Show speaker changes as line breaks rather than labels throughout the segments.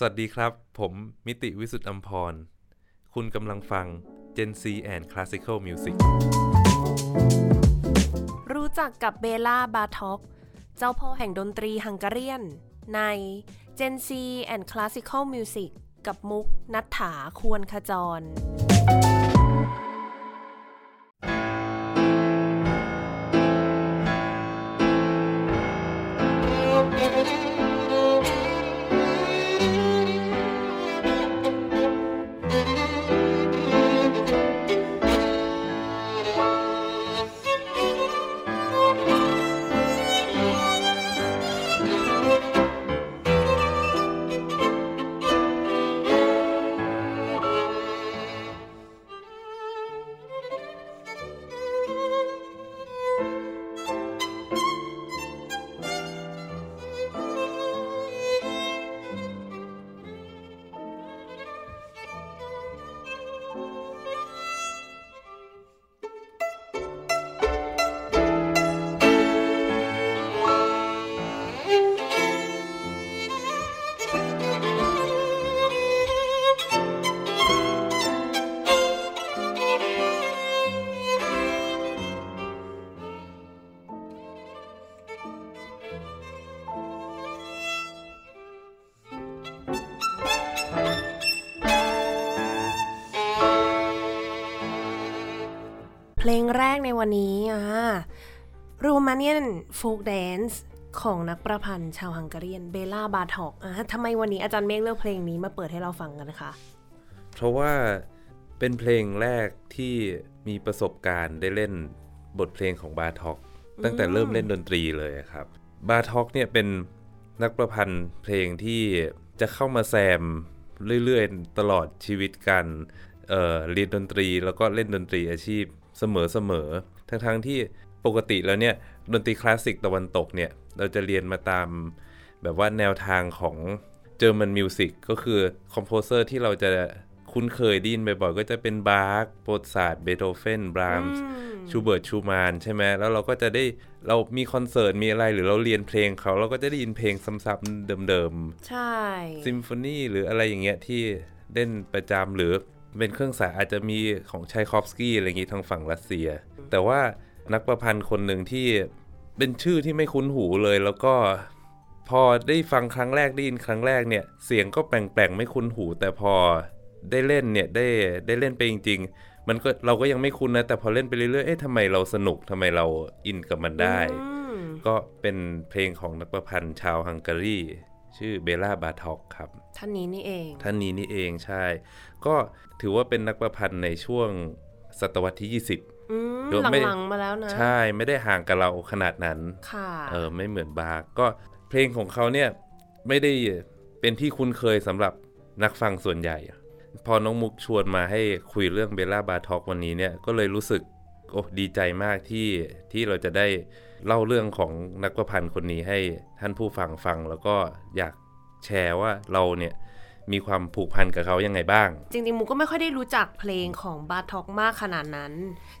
สวัสดีครับ ผมมิติวิสุทธิ์อัมพร คุณกำลังฟัง Gen C and Classical Music
รู้จักกับเบล่าบาท็อกเจ้าพ่อแห่งดนตรีฮังการีนใน Gen C and Classical Music กับมุกนัฐถาควรขจร เพลงแรกในวันนี้อะ Romanian Folk Dance ของนักประพันธ์ชาวฮังการี Béla Bartók อะทำไมวันนี้อาจารย์เมฆเลือกเพลงนี้มาเปิดให้เราฟังกันนะคะ
เพราะว่าเป็นเพลงแรกที่มีประสบการณ์ได้เล่นบทเพลงของ Bartók ตั้งแต่เริ่มเล่นดนตรีเลยครับ Bartók เนี่ยเป็นนักประพันธ์เพลงที่จะเข้ามาแซมเรื่อยๆ ตลอดชีวิตการเรียนดนตรีแล้วก็เล่นดนตรีอาชีพ เสมอๆ ทั้งๆที่ปกติแล้วเนี่ยดนตรีคลาสสิกตะวันตกเนี่ยเราจะเรียนมาตามแบบว่าแนวทางของ German music ก็คือ composer ที่เราจะคุ้นเคยได้ยินบ่อยๆ ก็จะเป็น Bach Mozart Beethoven Brahms Schubert Schumann ใช่ไหมแล้วเราก็จะได้เรามีคอนเสิร์ตมีอะไรหรือเราเรียนเพลงเขาเราก็จะได้ยินเพลงซ้ำๆเดิมๆ
ใช่
ซิมโฟนีหรืออะไรอย่างเงี้ยที่เล่นประจำหรือ เป็นเครื่องสายอาจจะมีของชัยคอฟสกี้อะไรอย่างงี้ทางฝั่งรัสเซีย แต่ว่านักประพันธ์คนหนึ่งที่เป็นชื่อที่ไม่คุ้นหูเลย แล้วก็พอได้ฟังครั้งแรกได้ยินครั้งแรกเนี่ย เสียงก็แปลงๆไม่คุ้นหู แต่พอได้เล่นเนี่ยได้ได้เล่นไปจริง ๆ มันก็เราก็ยังไม่คุ้นนะแต่พอเล่นไปเรื่อยๆเอ๊ะทำไมเราสนุกทำไมเราอินกับมันได้
อืม
ก็เป็นเพลงของนักประพันธ์ชาวฮังการี ชื่อ Béla Bartók ครับ
ท่านนี้นี่เอง
ท่านนี้นี่เองใช่ ก็ถือว่าเป็นนักประพันธ์ในช่วงศตวรรษที่
อืม
เดี๋ยวไม่
หลังๆมาแล้วนะ
20ใช่ไม่ได้ห่างกับเราขนาดนั้น
ค่ะ
เออไม่เหมือนบาร์กก็เพลงของเขาเนี่ยไม่ได้เป็นที่คุ้นเคยสำหรับนักฟังส่วนใหญ่ พอน้องมุกชวนมาให้คุยเรื่อง Béla Bartók วันนี้เนี่ยก็เลยรู้สึกโอ้ดีใจมากที่ที่เราจะได้ เล่าเรื่องของนักประพันธ์คนนี้ให้ท่านผู้ฟังฟัง แล้วก็อยากแชร์ว่าเราเนี่ยมีความผูกพันกับเขายังไงบ้าง
จริงๆมูก็ไม่ค่อยได้รู้จักเพลงของบาท็อกมากขนาดนั้น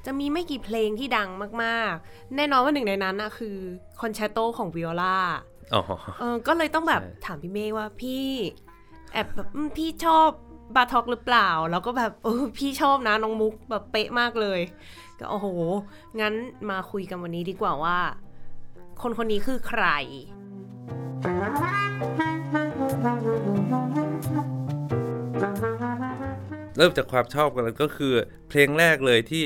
จะมีไม่กี่เพลงที่ดังมากๆ แน่นอนว่าหนึ่งในนั้นนะคือคอนแชตโตของวิโอลา
อ๋อ
เออก็เลยต้องแบบ
ใช่
ถามพี่เมฆว่าพี่แอบแบบอืมพี่ชอบบาท็อกหรือเปล่า แล้วก็แบบเออพี่ชอบนะน้องมุกแบบเป๊ะมากเลย ก็โอ้โห งั้นมาคุยกันวันนี้ดีกว่าว่า คนคนนี้คือใคร
เริ่มจากความชอบกันเลยก็คือ เพลงแรกเลยที่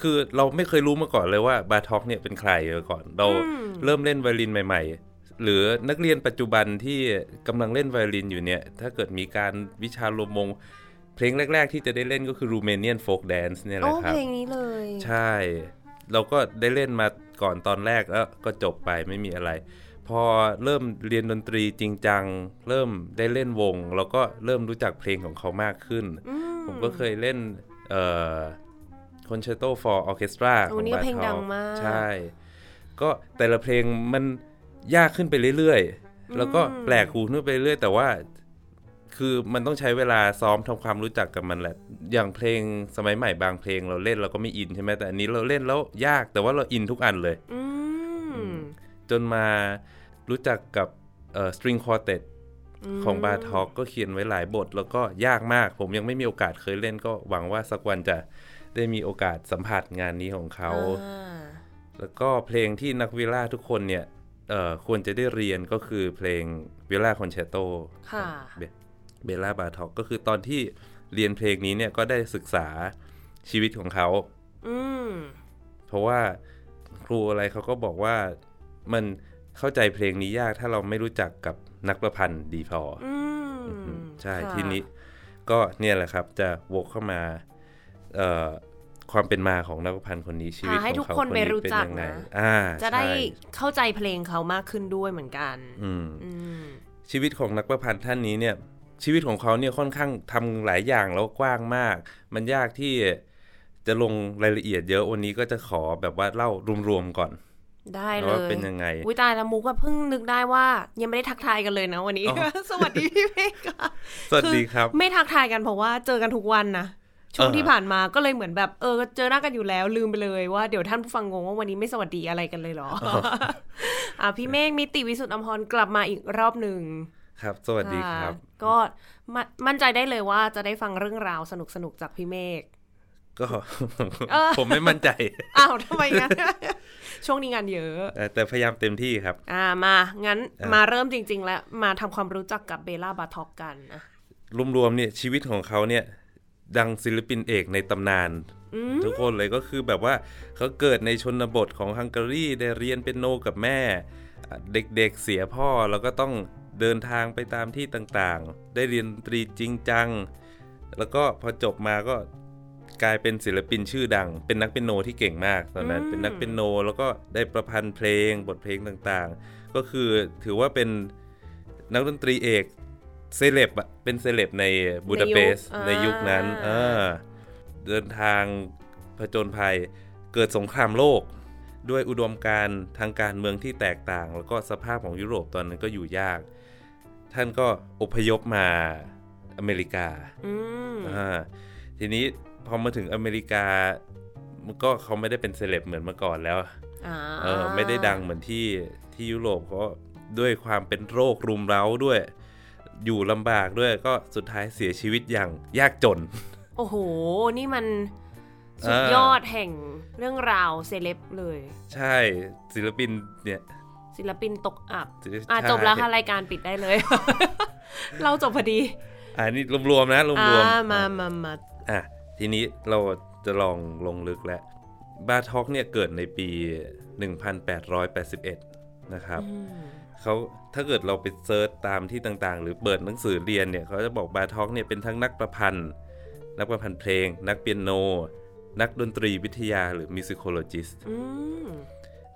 คือเราไม่เคยรู้มาก่อนเลยว่าบาท็อกเนี่ยเป็นใครมาก่อน เรา
อืม
เริ่มเล่นไวโอลินใหม่ ๆ หรือนักเรียนปัจจุบันที่กำลังเล่นไวโอลินอยู่เนี่ย ถ้าเกิดมีการวิชาลมมง เพลงแรก ๆ ที่จะได้เล่นก็คือ Romanian Folk Dance เนี่ยแห
โอ้
ละครับ
เพลงนี้เลย
ใช่ เราก็ได้เล่นมาก่อนตอนแรกแล้วก็จบไปไม่มีอะไร พอเริ่มเรียนดนตรีจริงจัง เริ่มได้เล่นวงแล้วก็เริ่มรู้จักเพลงของเขามากขึ้น
อื
ผมก็เคยเล่นเอ่อ Concerto for Orchestra
โอ้
ของ
นี่ก็
บา
เพลง
ท
ดั
อง
มาก
ใช่ ก็แต่ละเพลงมันยากขึ้นไปเรื่อยๆ แล้วก็แปลกหูขึ้นไปเรื่อยแต่ว่า คือมันต้องใช้เวลาซ้อมทำความรู้จักกับมันแหละ อย่างเพลงสมัยใหม่บางเพลงเราเล่นเราก็ไม่อินใช่ไหมแต่อันนี้เราเล่นแล้วยากแต่ว่าเราอินทุกอันเลย
อืม
จนมารู้จักกับเอ่อ string quartet ของบาทอกก็เขียนไว้หลายบท แล้วก็ยากมาก ผมยังไม่มีโอกาสเคยเล่นก็หวังว่าสักวันจะได้มีโอกาสสัมผัสงานนี้ของเขา
อ่า
แล้วก็เพลงที่นักวิลล่าทุกคนเนี่ยเอ่อควรจะได้เรียนก็คือเพลงวิลล่าคอนแชตโต
ค่ะ
เบลล่าบาทอกก็คือตอนที่เรียนเพลงนี้เนี่ยก็ได้ศึกษาชีวิตของเขา
อืม
เพราะว่าครูอะไรเขาก็บอกว่ามันเข้าใจเพลงนี้ยากถ้าเราไม่รู้จักกับนักประพันธ์ดีพอ
อืม
ใช่
ค่ะ
ทีนี้ ก็เนี่ยแหละครับจะวกเข้ามาเอ่อความเป็นมาของนักประพันธ์คนนี้ชีวิต
อ่าให้
ของ
ทุก
เขา
คนไปรู้
เป็น
จัก
ยังไง
นะ
อ่า
จะได้
ใช่
เข้าใจเพลงเขามากขึ้นด้วยเหมือนกัน
อืม
อืม
ชีวิตของนักประพันธ์ท่านนี้เนี่ย ชีวิตของเขาเนี่ยค่อนข้างทำหลายอย่างแล้วกว้างมาก มันยากที่จะลงรายละเอียดเยอะวันนี้ก็จะขอแบบว่าเล่ารวมๆก่อน
ได้เล
ว่ายเป็นยังไง
อุ้ยตายแล้วมุกก็เพิ่งนึกได้ว่า ยังไม่ได้ทักทายกันเลยนะวันนี้
อ๋อ
สวัสดีพี่เมฆค่ะ
สวัสดีครับ
ไม่ทักทายกันเพราะว่าเจอกันทุกวันนะช่วง
เออ
ที่ผ่านมาก็เลยเหมือนแบบเออเจอหน้ากันอยู่แล้วลืมไปเลยว่าเดี๋ยวท่านผู้ฟังงงว่าวันนี้ไม่สวัสดีอะไรกันเลยเหรออะพี่เมฆมิติวิสุทธิ์อมพรกลับมาอีกรอบหนึ่ง
ครับ สวัสดีครับะ
ก็มนมั่นใจได้เลยว่าจะได้ฟังเรื่องราวสนุกๆจากพี่เมฆ
ก็
เออ
ผมไม่มั่นใจ
อ้าวทำไมงั้น ช่วงนี้งานเยอะ
เอ่อแต่พยายามเต็มที่ครับ
อ่ามา งั้น
อะ
มาเริ่มจริง ๆ แล้ว มาทำความรู้จักกับเบลล่าบาทอกกันนะ
รวมๆเนี่ยชีวิตของเขาเนี่ย ดังศิลปินเอกในตำนาน
อืม
ทุกคนเลยก็คือแบบว่าเขาเกิดในชนบทของฮังการีได้เรียนเป็นโนกับแม่อะเด็กๆเสียพ่อแล้วก็ต้อง เดินทางไปตามที่ต่างๆ ได้เรียนดนตรีจริงจัง แล้วก็พอจบมาก็กลายเป็นศิลปินชื่อดัง เป็นนักเปียโนที่เก่งมากตอนนั้น
อืม
เป็นนักเปียโนแล้วก็ได้ประพันธ์เพลงบทเพลงต่างๆ ก็คือถือว่าเป็นนักดนตรีเอกเซเลบอะเป็นเซเลบในบูดาเปสต์ในยุคนั้น
อ่า
เออเดินทางผจญภัยเกิดสงครามโลก ด้วยอุดมการณ์ทางการเมืองที่แตกต่าง แล้วก็สภาพของยุโรปตอนนั้นก็อยู่ยาก ท่านก็อพยพมาอเมริกา
อืม
อ่าทีนี้พอมาถึงอเมริกามันก็เขาไม่ได้เป็นเซเลบเหมือนเมื่อก่อนแล้ว
อ่า
เออไม่ได้ดังเหมือนที่ที่ยุโรปเพราะด้วยความเป็นโรครุมเร้าด้วย อยู่ลำบากด้วยก็สุดท้ายเสียชีวิตอย่างยากจน
โอ้โห นี่มันสุดยอดแห่งเรื่องราวเซเลบเลย
ใช่ศิลปินเนี่ย
ศิลปินตกอับ
ศิล
อะ
ใช่
จบแล้วค่ะรายการปิดได้เลย เราจบพอดี
อ่านี่รวมๆนะร
อ่าว
ม
มามามา
ๆอะทีนี้เราจะลองลงลึกแล้วบาทอกเนี่ยเกิดในปี 1881 นะครับ
อืม
เขาถ้าเกิดเราไป search ตามที่ต่างๆ หรือเปิดหนังสือเรียนเนี่ยเขาจะบอกบาทอกเนี่ยเป็นทั้งนักประพันธ์ นักประพันธ์เพลง นักเปียโน นักดนตรีวิทยาหรือ musicologist
อืม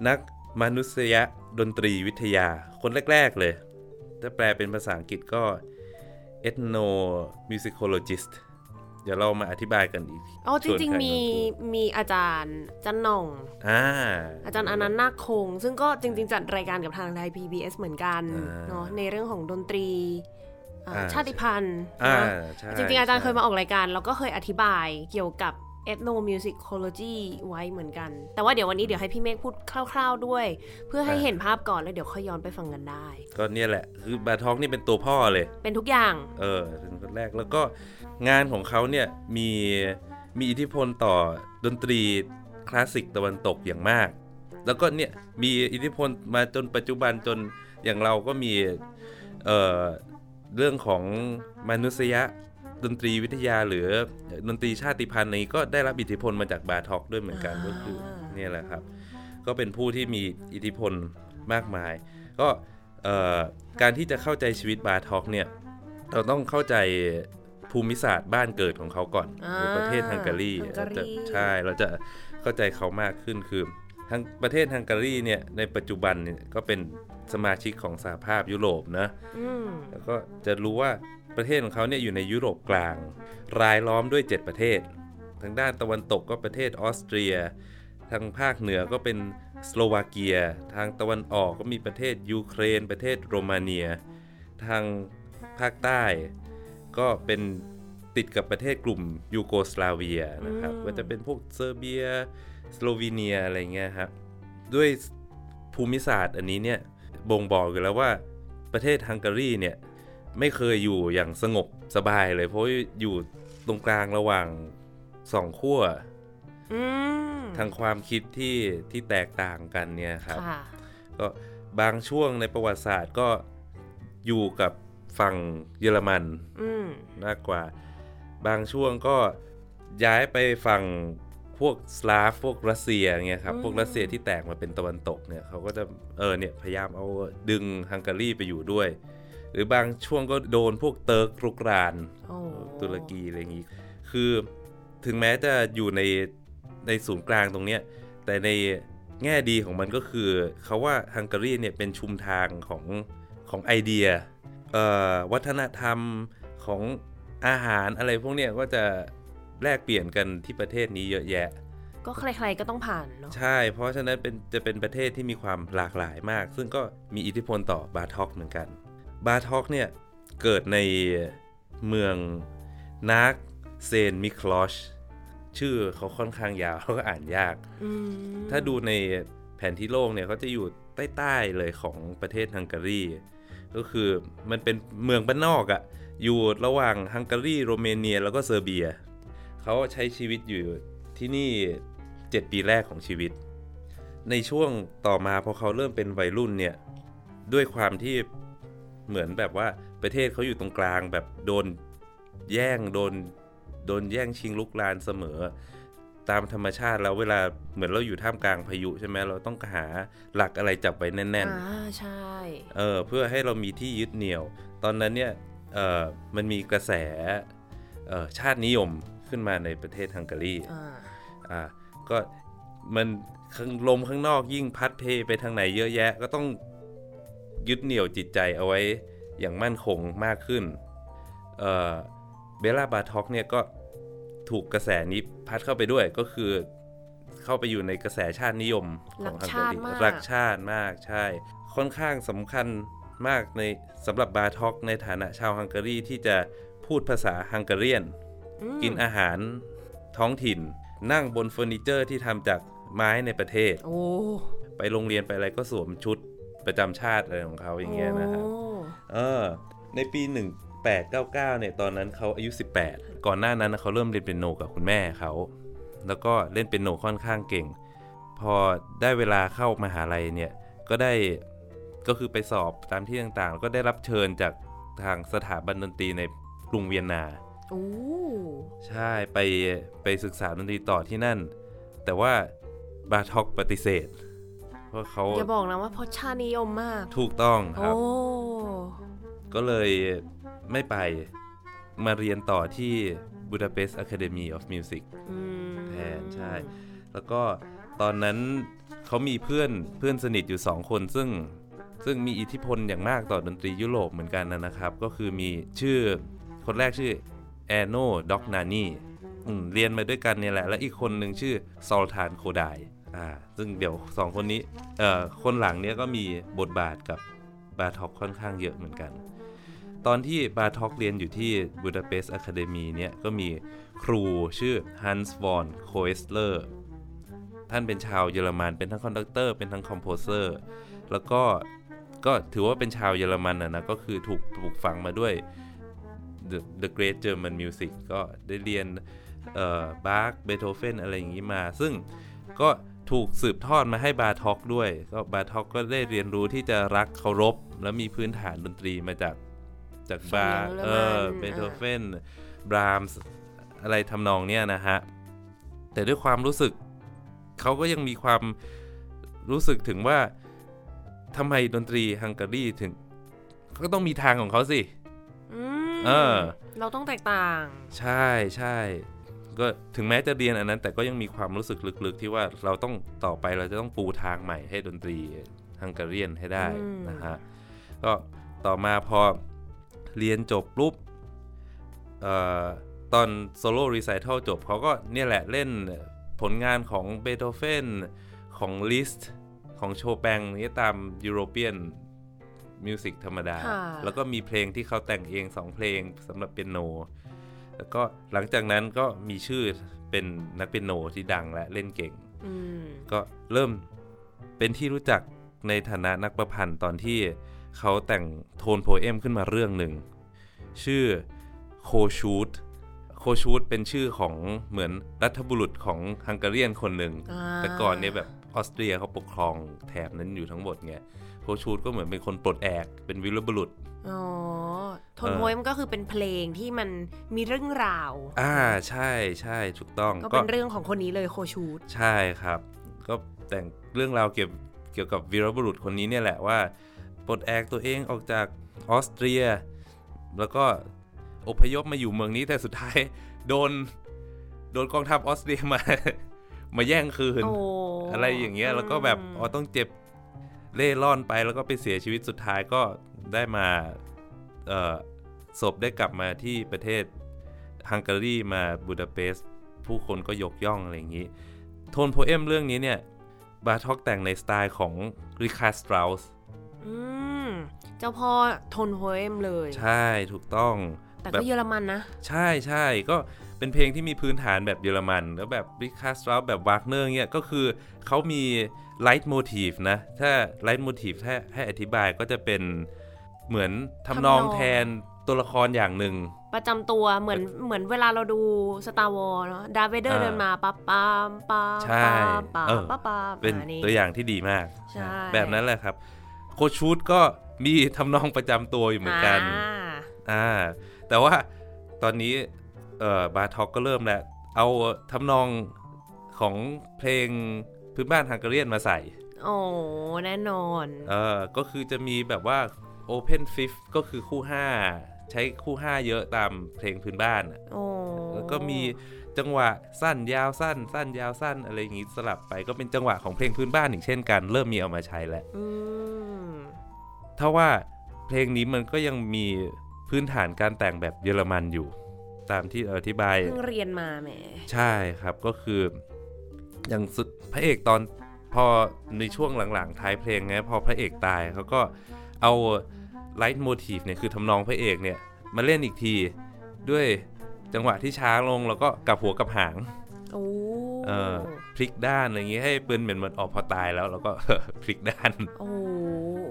นัก มนุษยดนตรีวิทยาคนแรก ๆ เลย ถ้าแปลเป็นภาษาอังกฤษก็ ethno musicologist เดี๋ยวเรามาอธิบายกันอีก
อ๋อจ
ส่วน
ริง
ใค
ๆมี
ส่วนถูก
มีอาจารย์จันหน่อง
อ่า
อาจารย์อนันต์นาคคง ซึ่งก็จริง ๆ จัดรายการกับทางไทย PBS เหมือนกัน
อ่า
เนาะในเรื่องของดนตรีอ่า
อ่า
ชาติพันธุ์
อ่า
นะ
ใช่
จริงๆอาจารย์เคยมา
ใช่
ออกรายการแล้วก็เคยอธิบายเกี่ยวกับ ethnomusicology ไว้เหมือนกัน แต่ว่าเดี๋ยววันนี้เดี๋ยวให้พี่เมฆพูดคร่าว ๆด้วย เพื่อให้เห็นภาพก่อนแล้วเดี๋ยวค่อยย้อนไปฟังกันได้
ก็เนี่ยแหละ คือบาทอกนี่เป็นตัวพ่อเลย
เป็นทุกอย่าง
เออถึงคนแรกแล้วก็งานของเขาเนี่ยมีมีอิทธิพลต่อดนตรีคลาสสิกตะวันตกอย่างมาก แล้วก็เนี่ยมีอิทธิพลมาจนปัจจุบันจนอย่างเราก็มีเอ่อเรื่องของมนุษย ดนตรีวิทยาหรือดนตรีชาติพันธุ์นี้ก็ได้รับอิทธิพลมาจากบาทอกด้วยเหมือนกัน
อ่า
ก็คือเนี่ยแหละครับ ก็เป็นผู้ที่มีอิทธิพลมากมาย ก็เอ่อการที่จะเข้าใจชีวิตบาทอกเนี่ยเราต้องเข้าใจภูมิศาสตร์บ้านเกิดของเขาก่อน
อ่า
หรือประเทศฮังการี
ฮังการี
จะใช่เราจะเข้าใจเขามากขึ้นคือฮังประเทศฮังการีเนี่ยในปัจจุบันเนี่ยก็เป็นสมาชิกของสหภาพยุโรปนะ
อืม
แล้วก็จะรู้ว่า ประเทศของเขาเนี่ยอยู่ในยุโรปกลาง รายล้อมด้วย 7 ประเทศ ทางด้านตะวันตกก็ประเทศออสเตรีย ทางภาคเหนือก็เป็นสโลวาเกีย ทางตะวันออกก็มีประเทศยูเครน ประเทศโรมาเนีย ทางภาคใต้ ก็เป็นติดกับประเทศกลุ่มยูโกสลาเวียนะครับ
อืม
ก็จะเป็นพวกเซอร์เบีย สโลวีเนียอะไรเงี้ยครับ ด้วยภูมิศาสตร์อันนี้เนี่ยบ่งบอกอยู่แล้วว่าประเทศฮังการีเนี่ย ไม่เคยอยู่อย่างสงบสบายเลย เพราะอยู่ตรงกลางระหว่างสองขั้ว
อืม
ทางความคิดที่ที่แตกต่างกันเนี่ยครับ
ค่ะ
ก็บางช่วงในประวัติศาสตร์ก็อยู่กับฝั่งเยอรมัน
อืม
มากกว่า บางช่วงก็ย้ายไปฝั่งพวกสลาฟพวกรัสเซียเงี้ยครับ
อืม
พวกรัสเซียที่แตกมาเป็นตะวันตกเนี่ยเขาก็จะเออเนี่ยพยายามเอาดึงฮังการีไปอยู่ด้วย หรือบางช่วงก็โดนพวกเติร์กรุกราน
โอ้
ตุรกีอะไรอย่างนี้ คือถึงแม้จะอยู่ในในศูนย์กลางตรงเนี้ยแต่ในแง่ดีของมันก็คือเขาว่าฮังการีเนี่ยเป็นชุมทางของของไอเดียเอ่อวัฒนธรรมของอาหารอะไรพวกเนี้ยก็จะแลกเปลี่ยนกันที่ประเทศนี้เยอะแยะ
ก็ใครๆก็ต้องผ่านเนาะ
ใช่ เพราะฉะนั้นเป็นจะเป็นประเทศที่มีความหลากหลายมาก ซึ่งก็มีอิทธิพลต่อบาทอกเหมือนกัน บาทอกเนี่ยเกิดในเมืองนาร์กเซนมิคลอชชื่อเขาค่อนข้างยาวแล้วก็อ่านยาก
อืม
ถ้าดูในแผนที่โลกเนี่ยเขาจะอยู่ใต้ๆเลยของประเทศฮังการี ก็คือมันเป็นเมืองบ้านนอกอะ่ะ อยู่ระหว่างฮังการีโรเมเนียแล้วก็เซอร์เบีย เขาใช้ชีวิตอยู่ที่นี่ 7 ปีแรกของชีวิต ในช่วงต่อมาพอเขาเริ่มเป็นวัยรุ่นเนี่ย ด้วยความที่ เหมือนแบบว่าประเทศเขาอยู่ตรงกลางแบบโดนแย่งโดนโดนแย่งชิงรุกรานเสมอ ตามธรรมชาติแล้วเวลาเหมือนเราอยู่ท่ามกลางพายุใช่ไหมเราต้องหาหลักอะไรจับไว้แน่น
อ่า
ๆ
ใช่
เออเพื่อให้เรามีที่ยึดเหนี่ยว ตอนนั้นเนี่ยเออมันมีกระแสเอ่อชาตินิยมขึ้นมาในประเทศฮังการี
อ่า
อ่าก็มันข้างลมข้างนอกยิ่งพัดเพไปทางไหนเยอะแยะก็ต้อง ยึดเหนี่ยวจิตใจเอาไว้อย่างมั่นคงมากขึ้นเออเบลลาบาท็อกเนี่ยก็ถูกกระแสนี้พัดเข้าไปด้วยก็คือเข้าไปอยู่ในกระแสชาตินิยมของฮังการีรักชาติมากใช่ ค่อนข้างสำคัญมากในสำหรับบาท็อกในฐานะชาวฮังการีที่จะพูดภาษาฮังการี
อืม
กินอาหารท้องถิ่น นั่งบนเฟอร์นิเจอร์ที่ทำจากไม้ในประเทศ
โอ้
ไปโรงเรียนไปอะไรก็สวมชุด ประจำชาติอะไรของเขาอย่างเงี้ยนะฮะ
โอ้
เออในปี 1899เนี่ยตอนนั้นเขาอายุ 18 ก่อนหน้านั้นนะเขาเริ่มเรียนเปียโนกับคุณแม่เขา แล้วก็เล่นเปียโนค่อนข้างเก่ง พอได้เวลาเข้ามหาลัยเนี่ยก็ได้ก็คือไปสอบตามที่ต่างๆแล้วก็ได้รับเชิญจากทางสถาบันดนตรีในกรุงเวียนนา
โอ้
ใช่ไปไปศึกษาดนตรีต่อที่นั่น แต่ว่าบาท็อกปฏิเสธเพ ราะเขา
อย่าบอกนะว่าเพราะชาตินิยมมาก
ถูกต้องค
โอ้
รับ ก็เลยไม่ไปมาเรียนต่อที่ Budapest Academy of Music
อืม
แทนใช่ แล้วก็ตอนนั้นเขามีเพื่อนเพื่อนสนิทอยู่สองคนซึ่งซึ่งมีอิทธิพลอย่างมากต่อดนตรียุโรปเหมือนกันนะครับ ก็คือมีชื่อคนแรกชื่อแอนโนด็อกนานีเรียนมาด้วยกันเนี่ยแหละ แล้วอีกคนหนึ่งชื่อซอลทานโคได อ่าซึ่งเดี๋ยวสองคนนี้เอ่อคนหลังเนี้ยก็มีบทบาทกับบาท็อกค่อนข้างเยอะเหมือนกัน ตอนที่บาท็อกเรียนอยู่ที่บูดาเปสต์ Academy เนี่ยก็มีครูชื่อฮันส์วอนโคเอสเลอร์ท่านเป็นชาวเยอรมัน เป็นทั้ง conductor เป็นทั้ง composer แล้วก็ก็ถือว่าเป็นชาวเยอรมันนะนะ ก็คือถูกปลูกฝังมาด้วย The, The Great German Music ก็ได้เรียนบาร์กเบโธเฟนอะไรอย่างนี้มา ซึ่งก็ ถูกสืบทอดมาให้บาท็อกด้วย ก็บาท็อกก็ได้เรียนรู้ที่จะรักเคารพ และมีพื้นฐานดนตรีมาจากจากบาค
ฝั่งเยอรมัน
เออเบโธเฟนบรามส์อะไรทำนองเนี้ยนะฮะ แต่ด้วยความรู้สึกเขาก็ยังมีความรู้สึกถึงว่าทำไมดนตรีฮังการีถึงก็ต้องมีทางของเขาสิ
อืม
เออ
เราต้องแตกต่าง
ใช่ใช่ ก็ถึงแม้จะเรียนอันนั้น แต่ก็ยังมีความรู้สึกลึกๆ ที่ว่าเราต้องต่อไปเราจะต้องปูทางใหม่ให้ดนตรีฮังการีให้ได้
อืม
นะฮะก็ต่อมาพอเรียนจบปุ๊บเอ่อตอน solo recital จบเขาก็เนี่ยแหละเล่นผลงานของเบโธเฟนของลิสต์ของโชแปงนี่ตามยุโรเปียนมิวสิกธรรมดา
ค่ะ
แล้วก็มีเพลงที่เขาแต่งเองสองเพลงสำหรับเปียโน แล้วก็หลังจากนั้นก็มีชื่อเป็นนักเปียโนที่ดังและเล่นเก่ง
อืม
ก็เริ่มเป็นที่รู้จักในฐานะนักประพันธ์ตอนที่เขาแต่งโทนโพเอมขึ้นมาเรื่องหนึ่ง ชื่อโคชูดโคชูดเป็นชื่อของเหมือนรัฐบุรุษของฮังการีนคนหนึ่ง
อ่า
แต่ก่อนเนี่ยแบบออสเตรียเขาปกครองแถบนั้นอยู่ทั้งหมดไงโคชูดก็เหมือนเป็นคนปลดแอกเป็นวีรบุรุษ
อ๋อ โทน
เออ
โฮยมันก็คือเป็นเพลงที่มันมีเรื่องราว
อ่าใช่ใช่ถูกต้อง
ก็เป็นเรื่องของคนนี้เลยโคชูด
ใช่ครับ ก็แต่งเรื่องราวเกี่ยวเกี่ยวกับวีรบุรุษคนนี้เนี่ยแหละว่าปลดแอกตัวเองออกจากออสเตรีย แล้วก็อพยพมาอยู่เมืองนี้แต่สุดท้ายโดนโดนกองทัพออสเตรียมา มาแย่งคืน
โอ้
อะไรอย่างเงี้ยแล้วก็แบบอ๋อต้องเจ็บเล่ร่อนไปแล้วก็ไปเสียชีวิตสุดท้ายก็ได้มาเอ่อ ศพได้กลับมาที่ประเทศฮังการีมาบูดาเปสต์ผู้คนก็ยกย่องอะไรอย่างนี้ โทนโพเอมเรื่องนี้เนี่ย บาทอกแต่งในสไตล์ของริชาร์ดสเตราส์
อืมเจ้าพ่อ tone poem เลย
ใช่ถูกต้อง
แต่ก็
แบบ
เยอรมันนะ
ใช่ใช่ก็เป็นเพลงที่มีพื้นฐานแบบเยอรมัน แล้วแบบริชาร์ดสเตราส์แบบวากเนอร์เนี่ยก็คือเขามี leitmotif นะ ถ้า leitmotif ถ้าให้อธิบายก็จะเป็น เหมือนทำนอง
ทำนอง
แทนตัวละครอย่างหนึ่ง
ประจำตัวเหมือนเหมือนเวลาเราดู Star Wars เนาะดาร์เวเดอร์
อ่า
เดินมาปั๊บปั๊มปั๊ม
ใช่
ปั๊มปั๊ม
เออ
ปั๊มปั๊ม
เป็น
อ่า
ตัวอย่างที่ดีมาก
ใช่
แบบนั้นแหละครับ โคชชูดก็มีทำนองประจำตัวอยู่เหมือนกัน
อ่า
อ่าแต่ว่าตอนนี้เอ่อบาทอกก็เริ่มแล้ว เอาทำนองของเพลงพื้นบ้านฮังการีนมาใส่
โอ้แน่นอน
เออก็คือจะมีแบบว่า Open Fifth ก็คือคู่ 5 ใช้คู่ 5 เยอะตามเพลงพื้นบ้านอะ
โอ้
แล้วก็มีจังหวะสั้นยาวสั้น สั้นยาวสั้นอะไรอย่างงี้สลับไปก็เป็นจังหวะของเพลงพื้นบ้านอีกเช่นกัน เริ่มมีเอามาใช้แล้ว
อืม
ถ้าว่าเพลงนี้มันก็ยังมีพื้นฐานการแต่งแบบเยอรมันอยู่ ตามที่อธิบาย
เพิ่งเรียนมาแหม
ใช่ครับก็คืออย่างสุดพระเอกตอนพอในช่วงหลังๆท้ายเพลงไงพอพระเอกตายเขาก็ เอาไลท์โมทีฟเนี่ยคือทำนองพระเอกเนี่ยมาเล่นอีกทีด้วยจังหวะที่ช้าลงแล้วก็กลับหัวกลับหาง
โอ้
เออพลิกด้านอะไรอย่างงี้ให้ปืนเหมือนมันออกพอตายแล้วแล้วก็พลิกด้าน
โอ้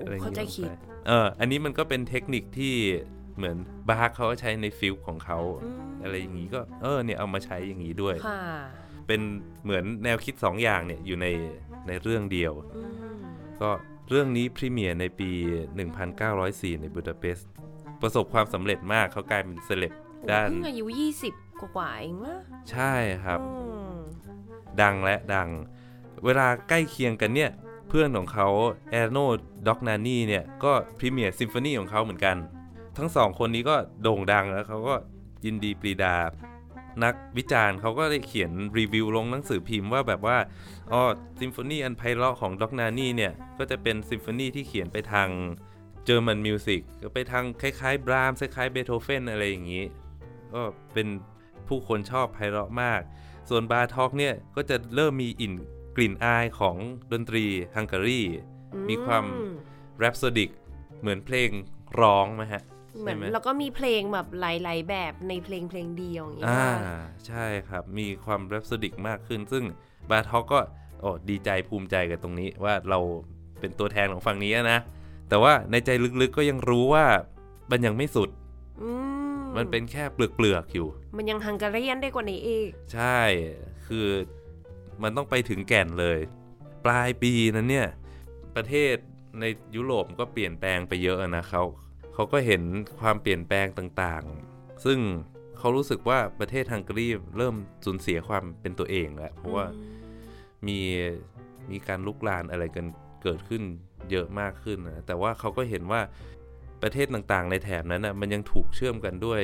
อะไรอย่ง
เข้า
งี้
ใจ
ลงไป
คิด
เอออันนี้มันก็เป็นเทคนิคที่เหมือนบาร์กเขาใช้ในฟิลของเขา
อืม
อะไรอย่างงี้ก็เออเนี่ยเอามาใช้อย่างนี้ด้วย
ค่ะ
เป็นเหมือนแนวคิด2อย่างเนี่ยอยู่ในในเรื่องเดียว
อืม
ก็ เรื่องนี้ premiere ในปี 1904 ในบูดาเปสต์ประสบความสำเร็จมากเขากลายเป็นเซเลบด้าน
เพิ่งอายุ 20 กว่าๆเองวะ
ใช่ครับ
อืม
ดังและดัง เวลาใกล้เคียงกันเนี่ย เพื่อนของเขาแอโนด็อกนานี่เนี่ย ก็ premiere ซิมโฟนีของเขาเหมือนกัน ทั้งสองคนนี้ก็โด่งดังแล้วเขาก็ยินดีปรีดา นักวิจารณ์เขาก็ได้เขียนรีวิวลงหนังสือพิมพ์ว่าแบบว่าอ๋อซิมโฟนีอันไพเราะของด็อกนานี่เนี่ย ก็จะเป็นซิมโฟนีที่เขียนไปทาง German music ก็ไปทางคล้ายๆบรามส์คล้ายๆเบโธเฟนอะไรอย่างนี้ ก็เป็นผู้คนชอบไพเราะมาก ส่วนบาทอกเนี่ย ก็จะเริ่มมีอินกลิ่นอายของดนตรีฮังการีมีความ
อื
rhapsodic เหมือนเพลงร้องไหมฮะ
เหมือน
ใช่ไหม
แล้วก็มีเพลงแบบหลาย ๆ แบบในเพลงเพลงเดียวอย่างเงี้ย
อ่า
ค่ะ
ใช่ครับมีความแรปโซดิกมากขึ้น ซึ่งบาทอกก็โอ้ดีใจภูมิใจกับตรงนี้ว่าเราเป็นตัวแทนของฝั่งนี้นะ แต่ว่าในใจลึกๆก็ยังรู้ว่ามันยังไม่สุด
อืม
มันเป็นแค่เปลือกๆอยู่
มันยังฮังการีนได้กว่านี้อีก
ใช่ คือมันต้องไปถึงแก่นเลย ปลายปีนั้นเนี่ย ประเทศในยุโรปก็เปลี่ยนแปลงไปเยอะนะเขา เขาก็เห็นความเปลี่ยนแปลงต่างๆ ซึ่งเขารู้สึกว่าประเทศฮังการีเริ่มสูญเสียความเป็นตัวเองแล้ว เพราะว่ามีมีการลุกลานอะไรกันเกิดขึ้นเยอะมากขึ้นนะแต่ว่าเขาก็เห็นว่าประเทศต่างๆ ในแถบนั้นนะมันยังถูกเชื่อมกันด้วย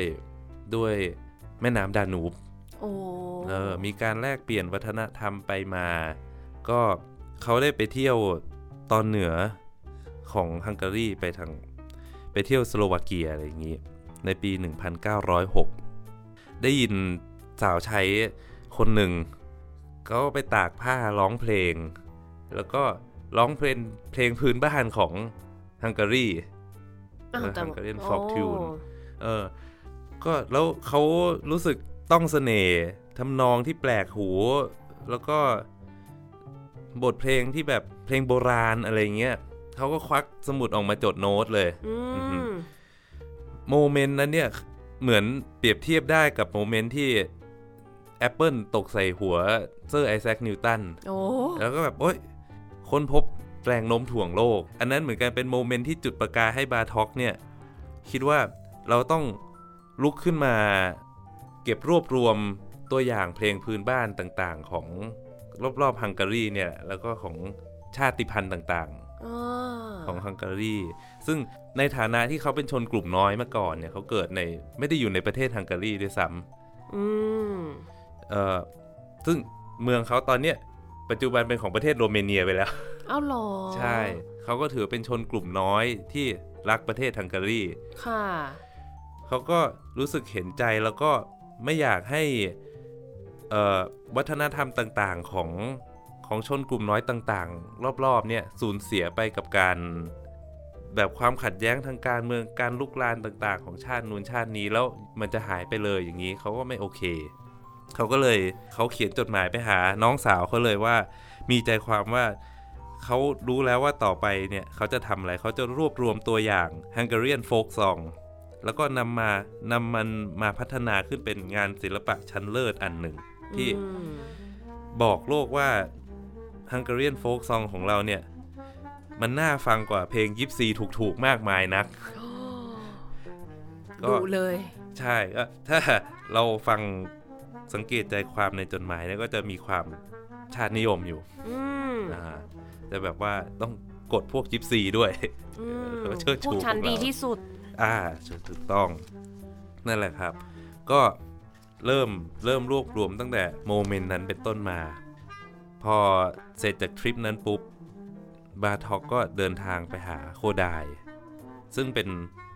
ด้วยแม่น้ำดานูบ
โอ้
เออมีการแลกเปลี่ยนวัฒนธรรมไปมา ก็เขาได้ไปเที่ยวตอนเหนือของฮังการีไปทางไป เที่ยวสโลวาเกียอะไรอย่างนี้ ในปี 1906 ได้ยินสาวใช้คนหนึ่งเขาไปตากผ้าร้องเพลง แล้วก็ร้องเพลงเพลงพื้นบ้านของฮังการี
อ้าวแต่
Hungarian
โอ้
folk tune เออก็แล้วเขารู้สึกต้องเสน่ห์ทำนองที่แปลกหู แล้วก็บทเพลงที่แบบเพลงโบราณอะไรเงี้ย เขาก็ควักสมุดออกมาจดโน้ตเลย
อื
อือหื
ม
อ moment นั้นเนี่ย เหมือนเปรียบเทียบได้กับ moment ที่ แอปเปิล ตกใส่หัวเซอร์ไอแซคนิวตัน
โอ้
แล้วก็แบบ โอ๊ยค้นพบแรงโน้มถ่วงโลก อันนั้นเหมือนกันเป็น moment ที่จุดประกายให้บาท็อกเนี่ย คิดว่าเราต้องลุกขึ้นมา เก็บรวบรวมตัวอย่างเพลงพื้นบ้านต่างๆ ของรอบๆฮังการีเนี่ย แล้วก็ของชาติพันธุ์ต่างๆ
อ่า
ของฮังการี ซึ่งในฐานะที่เขาเป็นชนกลุ่มน้อยมาก่อนเนี่ยเขาเกิดในไม่ได้อยู่ในประเทศฮังการีด้วยซ้
อืมำ
เอ่อซึ่งเมืองเขาตอนเนี้ยปัจจุบันเป็นของประเทศโรเมเนียไปแล้ว
เอ้าเหรอ
ใช่ เขาก็ถือเป็นชนกลุ่มน้อยที่รักประเทศฮังการี
ค่ะ
เขาก็รู้สึกเห็นใจแล้วก็ไม่อยากให้เอ่อวัฒนธรรมต่างๆของ ของชนกลุ่มน้อยต่างๆ รอบๆเนี่ยสูญเสียไปกับการ แบบความขัดแย้งทางการเมืองการลุกลานต่างๆ ของชาตินู้นชาตินี้แล้วมันจะหายไปเลยอย่างนี้เขาก็ไม่โอเคเขาก็เลยเขาเขียนจดหมายไปหาน้องสาวเขาเลยว่า มีใจความว่าเขารู้แล้วว่าต่อไปเนี่ยเขาจะทำอะไรเขาจะรวบรวมตัวอย่าง Hungarian folk song แล้วก็นำมานำมันมาพัฒนาขึ้นเป็นงานศิลปะชั้นเลิศอันหนึ่ง ที่
อืม
บอกโลกว่า Hungarian folk song ของเราเนี่ย มันน่าฟังกว่าเพลงยิปซีถูกๆ มากมายนักก็
ดุเลย
ใช่ก็ถ้าเราฟังสังเกตใจความในจดหมายเนี่ยก็จะมีความชาตินิยมอยู่
อืม
อ่าแต่แบบว่าต้องกดพวกยิปซีด้วย
อืม
เออเชิดชู
พวกชั้น
ของเรา
ดีที่สุด
อ่าถูกต้อง นั่นแหละครับ ก็เริ่มเริ่มรวบรวมตั้งแต่โมเมนต์นั้นเป็นต้นมา พอเสร็จจากทริปนั้นปุ๊บ บาท็อกก็เดินทางไปหาโคไดาย ซึ่งเป็น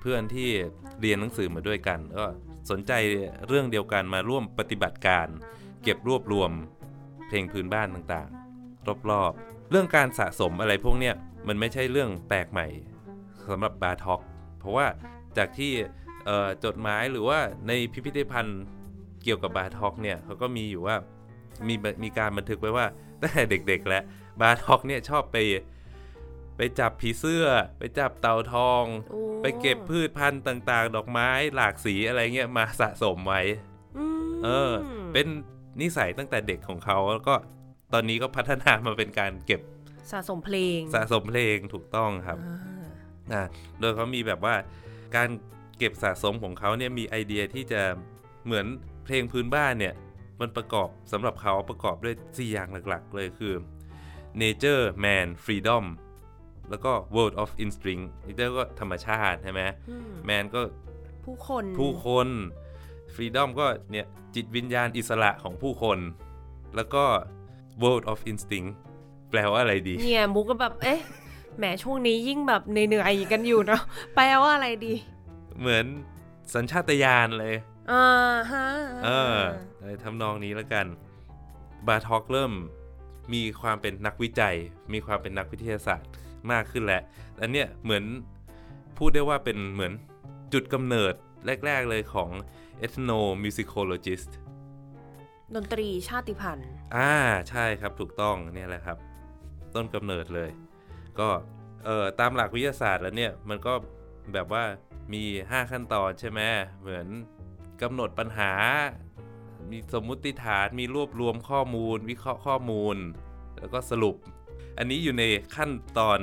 เพื่อนที่เรียนหนังสือมาด้วยกัน ก็สนใจเรื่องเดียวกันมาร่วมปฏิบัติการ เก็บรวบรวมเพลงพื้นบ้านต่างๆ รอบๆ เรื่องการสะสมอะไรพวกเนี้ยมันไม่ใช่เรื่องแปลกใหม่สำหรับบาท็อก เพราะว่าจากที่จดหมายหรือว่าในพิพิธภัณฑ์เกี่ยวกับบาท็อกเนี่ยเขาก็มีอยู่ว่า มีมีการบันทึกไว้ว่าตั้งแต่เด็กๆแล้วบาท็อกเนี่ยชอบไปไปจับผีเสื้อ ไปจับเต่าทอง
โอ้
ไปเก็บพืชพันธุ์ต่างๆ ดอกไม้หลากสีอะไรเงี้ยมาสะสมไว้
ม
เออ เป็นนิสัยตั้งแต่เด็กของเขาแล้วก็ตอนนี้ก็พัฒนามาเป็นการเก็บ
สะสมเพลง
สะสมเพลงถูกต้องครับ
อ่า
อ่าโดยเขามีแบบว่าการเก็บสะสมของเขาเนี่ยมีไอเดียที่จะเหมือนเพลงพื้นบ้านเนี่ย มันประกอบสำหรับเขาประกอบด้วย 4 อย่างหลักๆ เลยคือ nature man freedom แล้วก็ world of instinct nature ก็ธรรมชาติใช่ไหม
อืม
man ก็
ผู้คน
ผู้คน freedom ก็เนี่ยจิตวิญญาณอิสระของผู้คน แล้วก็ world of instinct แปลว่าอะไรดี
เนี่ยมุกก็แบบ เอ๊ะแหมช่วงนี้ยิ่งแบบเหนื่อยๆกันอยู่เนาะแปลว่าอะไรดี
เหมือนสัญชาตญาณเลย
อ่าฮะ
เออ อะไรทำนองนี้แล้วกันบาท็อกเริ่มมีความเป็นนักวิจัย มีความเป็นนักวิทยาศาสตร์มากขึ้นแหล้วอันเนี้ยเหมือนพูดได้ว่าเป็นเหมือนจุดกำเนิดแรก ๆ เลยของ ethnomusicologist
ดนตรีชาติพันธุ์
อ่าใช่ครับถูกต้องเนี่ยแหละครับ ต้นกำเนิดเลย ก็เอ่อตามหลักวิทยาศาสตร์แล้วเนี่ย มันก็แบบว่ามี 5 ขั้นตอนใช่ไหมเหมือนกำหนดปัญหา มีสมมุติฐานมีรวบรวมข้อมูล วิเคราะห์ข้อมูล แล้วก็สรุป อันนี้อยู่ในขั้นตอน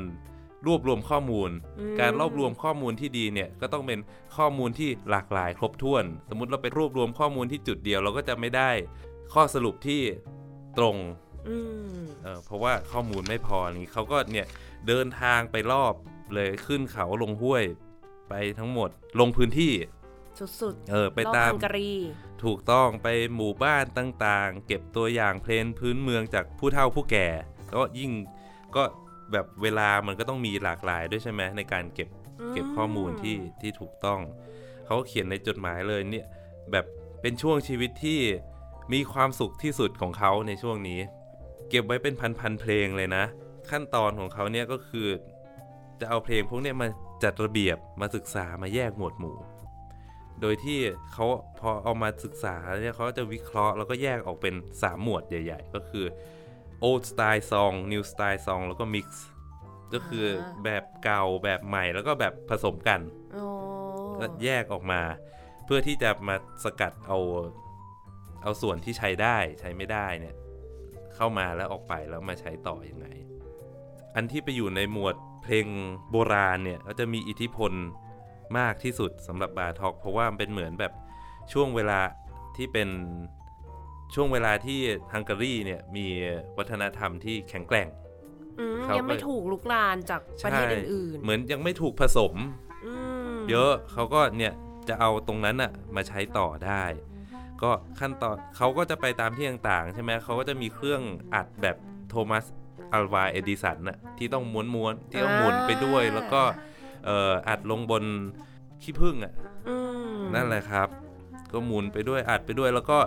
รวบรวมข้อมูล
อืม
การรวบรวมข้อมูลที่ดีเนี่ยก็ต้องเป็นข้อมูลที่หลากหลายครบถ้วน สมมุติเราไปรวบรวมข้อมูลที่จุดเดียวเราก็จะไม่ได้ข้อสรุปที่ตรง
อืม
เอ่อเพราะว่าข้อมูลไม่พออย่างนี้เขาก็เนี่ยเดินทางไปรอบเลยขึ้นเขาลงห้วย ไปทั้งหมดลงพื้นที่
สุด
เออ
ๆ
ไป
รอบ
ตาม
ฮังการี
ถูกต้องไปหมู่บ้านต่างๆ เก็บตัวอย่างเพลงพื้นเมืองจากผู้เฒ่าผู้แก่แล้วก็ยิ่งก็แบบเวลามันก็ต้องมีหลากหลายด้วยใช่ไหมในการเก็บเก็บข้อมูลที่ที่ถูกต้อง เขาเขียนในจดหมายเลยเนี่ยแบบเป็นช่วงชีวิตที่มีความสุขที่สุดของเขาในช่วงนี้ เก็บไว้เป็นพันๆเพลงเลยนะ ขั้นตอนของเขาเนี่ยก็คือ จะเอาเพลงพวกเนี้ยมาจัดระเบียบมาศึกษามาแยกหมวดหมู่ โดยที่เขาพอเอามาศึกษาเนี่ยเขาจะวิเคราะห์แล้วก็แยกออกเป็น 3 หมวดใหญ่ ๆ ก็คือ old style song new style song แล้วก็ mix ก็คือแบบเก่าแบบใหม่แล้วก็แบบผสมกัน
อ๋อ
ก็แยกออกมาพื่อที่จะมาสกัดเอา เอาส่วนที่ใช้ได้ใช้ไม่ได้เนี่ย เข้ามาแล้วออกไปแล้วมาใช้ต่ออยังไง อันที่ไปอยู่ในหมวดเพลงโบราณเนี่ยก็จะมีอิทธิพล มากที่สุดสำหรับบาทอกเพราะว่ามันเป็นเหมือนแบบช่วงเวลาที่เป็นช่วงเวลาที่ฮังการีเนี่ยมีวัฒนธรรมที่แข็งแกร่ง
อืม
เขายั
ยังไม่ถูกลุกลานจากประเทศอื่น
เหมือนยังไม่ถูกผสม
ๆอืม
เยอะเขาก็เนี่ยจะเอาตรงนั้นอะมาใช้ต่อได้ ก็ขั้นตอนเขาก็จะไปตามที่ต่างๆ ใช่ไหมเขาก็จะมีเครื่องอัดแบบโทมัสอัลวาเอดิสันน่ะที่ต้องม้วนๆที่ต้องหมุนไปด้วยแล้วก็เอ่ออัดลงบนขี้ผึ้งอะ
อืม
นั่นแหละครับ ก็หมุนไปด้วยอัดไปด้วยแล้วก็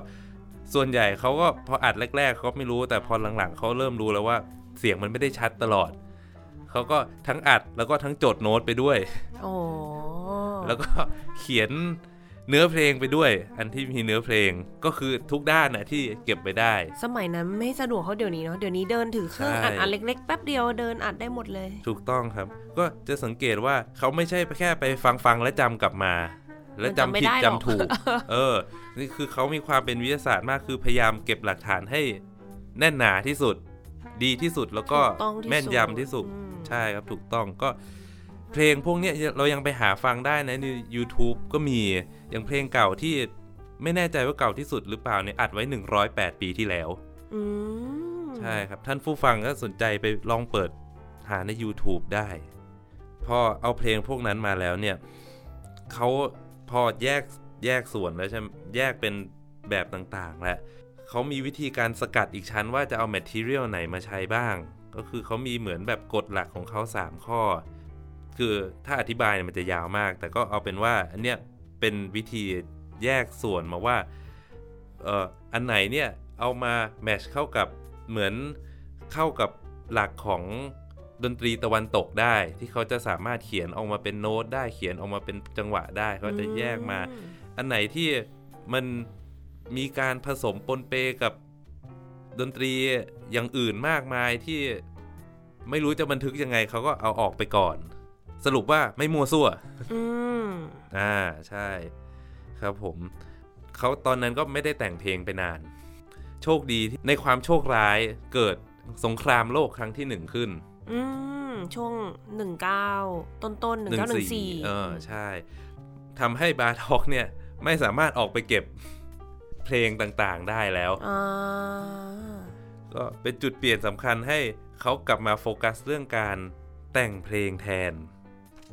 ส่วนใหญ่เขาก็พออัดแรก ๆเขาไม่รู้แต่พอหลังๆเขาเริ่มรู้แล้วว่าเสียงมันไม่ได้ชัดตลอดเขาก็ทั้งอัดแล้วก็ทั้งจดโน้ตไปด้วย
โอ้
แล้วก็เขียน เนื้อเพลงไปด้วย อันที่มีเนื้อเพลงก็คือทุกด้านน่ะที่เก็บไปได้
สมัยนั้นไม่สะดวกเขาเดี๋ยวนี้เนาะเดี๋ยวนี้เดินถือเครื่อง
ใช่
อัดอันเล็กๆแป๊บเดียวเดินอัดได้หมดเลย
ถูกต้องครับ ก็จะสังเกตว่าเขาไม่ใช่แค่ไปฟังฟังๆและจำกลับมา แล้วจำ
มันจำไม่
ผิด
ได้หร
จำ
อก
ถูก เออ นี่คือเขามีความเป็นวิทยาศาสตร์มากคือพยายามเก็บหลักฐานให้แน่นหนาที่สุด ดีที่สุดแล้วก็
ถูต้องที่
แม่นยำที่สุด
อืม
ใช่ครับถูกต้องก็ เพลงพวกเนี้ยเรายังไปหาฟังได้นะใน YouTube ก็มีอย่างเพลงเก่าที่ไม่แน่ใจว่าเก่าที่สุดหรือเปล่าเนี่ยอัดไว้ 108 ปีที่แล้ว
อืม
ใช่ครับท่านผู้ฟังก็สนใจไปลองเปิดหาใน YouTube ได้ พอเอาเพลงพวกนั้นมาแล้วเนี่ยเขาพอแยกแยกส่วนแล้วใช่ไหมแยกเป็นแบบต่างๆ แล้วเขามีวิธีการสกัดอีกชั้นว่าจะเอาแมทเทียลไหนมาใช้บ้าง ก็คือเขามีเหมือนแบบกฎหลักของเขา 3 ข้อ คือถ้าอธิบายมันจะยาวมาก แต่ก็เอาเป็นว่าอันเนี้ยเป็นวิธีแยกส่วนมาว่าเอ่ออันไหนเนี่ยเอามาแมชเข้ากับเหมือนเข้ากับหลักของดนตรีตะวันตกได้ ที่เขาจะสามารถเขียนออกมาเป็นโน้ตได้เขียนออกมาเป็นจังหวะได้ เขาจะแยกมา
อื
อันไหนที่มันมีการผสมปนเปกับดนตรีอย่างอื่นมากมายที่ไม่รู้จะบันทึกยังไงเขาก็เอาออกไปก่อน สรุปว่าไม่มัวซั่ว
อืม
อ่าใช่ ครับผมเขาตอนนั้นก็ไม่ได้แต่งเพลงไปนาน โชคดีที่ในความโชคร้ายเกิดสงครามโลกครั้งที่หนึ่งขึ้น
อืมช่วงหนึ่งเก้าต้นต้นหนึ่งเก้าหนึ่งสี่
เออใช่ทำให้บาทอกเนี่ย ไม่สามารถออกไปเก็บเพลงต่างๆได้แล้ว
อ่า
ก็เป็นจุดเปลี่ยนสำคัญให้เขากลับมาโฟกัสเรื่องการแต่งเพลงแทน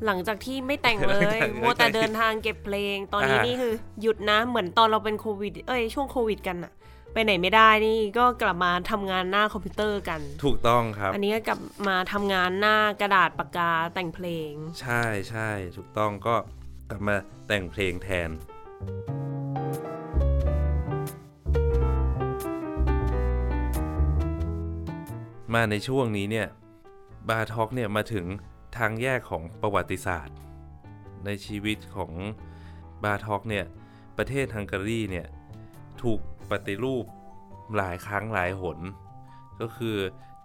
หลังจากที่ไม่แต่งเล
หลังจาก
มัวแต่เดินทางเก็บเพลง ตอนนี้
อ่านี่
นี่คือหยุดนะ เหมือนตอนเราเป็นโควิด เอ้ยช่วงโควิดกันอะไปไหนไม่ได้นี่ก็กลับมาทำงานหน้าคอมพิวเตอร์กัน
ถูกต้องครับ
อันนี้ก็กลับมาทำงานหน้ากระดาษปากกาแต่งเพลง
ใช่ใช่ถูกต้องก็กลับมาแต่งเพลงแทน มาในช่วงนี้เนี่ยบาทอกเนี่ยมาถึง ทางแยกของประวัติศาสตร์ ในชีวิตของบาทอกเนี่ยประเทศฮังการีเนี่ยถูกปฏิรูปหลายครั้งหลายหน ก็คือ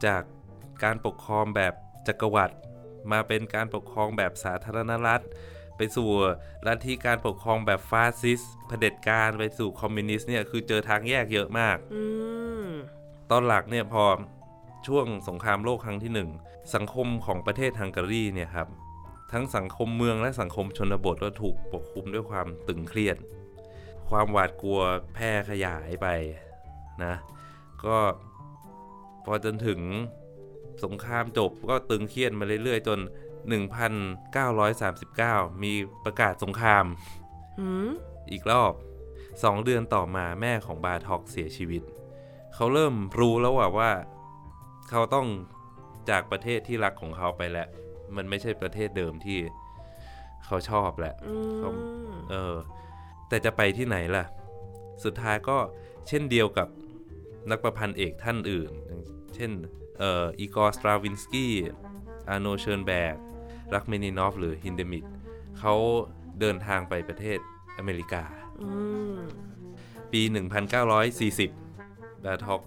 จากการปกครองแบบจักรวรรดิมาเป็นการปกครองแบบสาธารณรัฐ ไปสู่ลัทธิการปกครองแบบฟาสซิสต์เผด็จการไปสู่คอมมิวนิสต์เนี่ยคือเจอทางแยกเยอะมาก
อืม
ตอนหลังเนี่ยพอ ช่วงสงครามโลกครั้งที่หนึ่งสังคมของประเทศฮังการีเนี่ยครับทั้งสังคมเมืองและสังคมชนบทก็ถูกปกคลุมด้วยความตึงเครียด ความหวาดกลัวแพร่ขยายไปนะ ก็พอจนถึงสงครามจบก็ตึงเครียดมาเรื่อยๆ จน 1939 มีประกาศสงคราม
หืม
อีกรอบ 2 เดือนต่อมาแม่ของบาทอกเสียชีวิต เขาเริ่มรู้แล้วว่าว่า เขาต้องจากประเทศที่รักของเขาไปแล้ว มันไม่ใช่ประเทศเดิมที่เขาชอบแหละ
อืม
เขาเออ แต่จะไปที่ไหนล่ะ สุดท้ายก็เช่นเดียวกับนักประพันธ์เอกท่านอื่น เช่นเอ่ออีกอร์สตราวินสกี้อาร์โนลด์ เชินแบร์กรัคมานินอฟหรือฮินเดมิธเขาเดินทางไปประเทศอเมริกา
อืม
ปี 1940บาทอก